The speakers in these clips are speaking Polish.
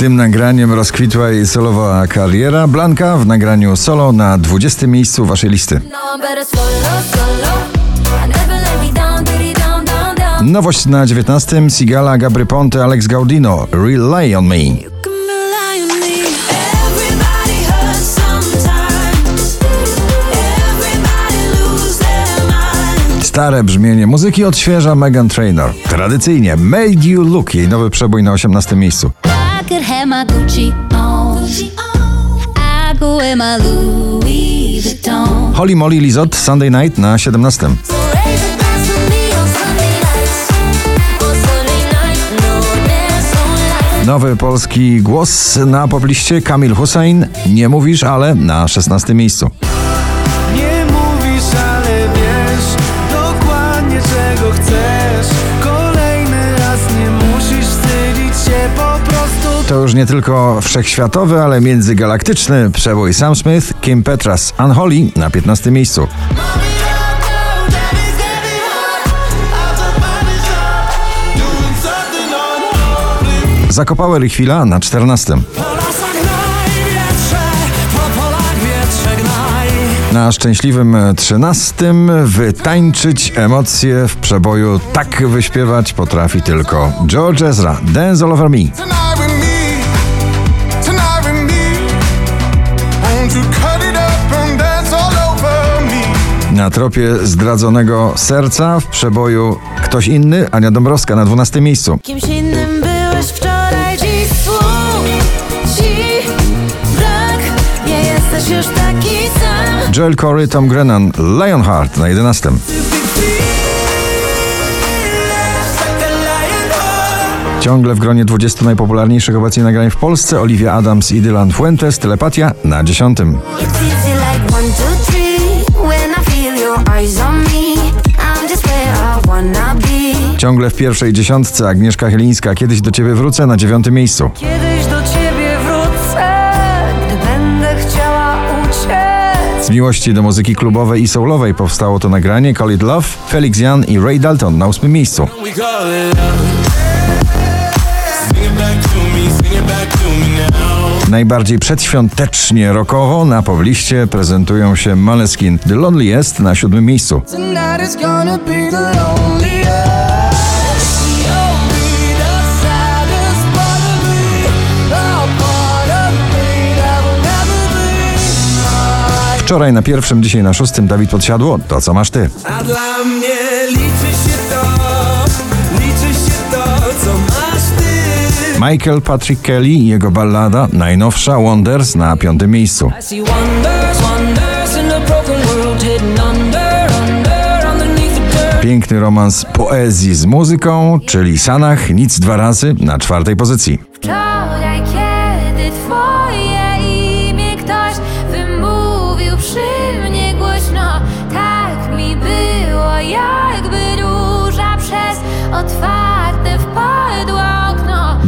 tym nagraniem rozkwitła jej solowa kariera. Blanka w nagraniu solo na 20 miejscu waszej listy. Nowość na 19. Sigala, Gabry Ponte, Alex Gaudino. Rely on me. Stare brzmienie muzyki odświeża Megan Trainor. Tradycyjnie Made You Look, jej nowy przebój na 18 miejscu. Holly Molly Lizot, Sunday Night na 17. Nowy polski głos na popliście Kamil Hussein. Nie mówisz, ale na 16 miejscu. To już nie tylko wszechświatowy, ale międzygalaktyczny przebój Sam Smith, Kim Petras, Unholy na 15 miejscu. Zakopały chwila na 14. Po lasach gnaj wietrze, po polach wietrze gnaj. Na szczęśliwym 13 wytańczyć emocje w przeboju tak wyśpiewać potrafi tylko George Ezra, Dance All Over me, Na tropie zdradzonego serca w przeboju Ktoś inny, Ania Dąbrowska na 12 miejscu. Kimś innym byłeś wczoraj, dziś słów ci brak. Nie jesteś już taki sam. Joel Corey, Tom Grennan, Lionheart na 11. Ciągle w gronie 20 najpopularniejszych obecnie nagrań w Polsce Olivia Adams i Dylan Fuentes, Telepatia na 10. It's easy like one, two, three. When I feel your eyes on me, I'm just where I wanna be. Ciągle w pierwszej dziesiątce Agnieszka Chylińska, Kiedyś do Ciebie wrócę na dziewiątym miejscu. Kiedyś do ciebie wrócę, gdy będę chciała uciec. Z miłości do muzyki klubowej i soulowej powstało to nagranie Call It Love, Felix Jan i Ray Dalton na ósmym miejscu. Najbardziej przedświątecznie rockowo na pobliście prezentują się Maleskin. The Loneliest na siódmym miejscu. Wczoraj na pierwszym, dzisiaj na szóstym Dawid Podsiadło, to co masz ty. A dla mnie liczy Michael Patrick Kelly i jego ballada najnowsza Wonders na piątym miejscu. Piękny romans poezji z muzyką, czyli Sanach, nic dwa razy na czwartej pozycji.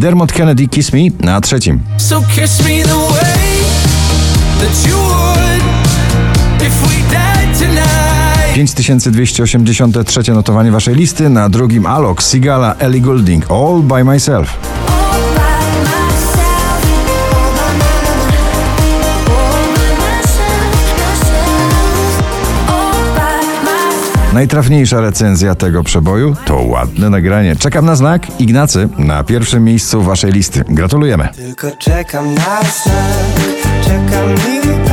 Dermot Kennedy Kiss Me na trzecim. So would if we died tonight. 5283 notowanie waszej listy, na drugim Alok, Sigala, Ellie Goulding, All By Myself. Najtrafniejsza recenzja tego przeboju to ładne nagranie. Czekam na znak. Ignacy na pierwszym miejscu waszej listy. Gratulujemy. Tylko czekam na znak, czekam i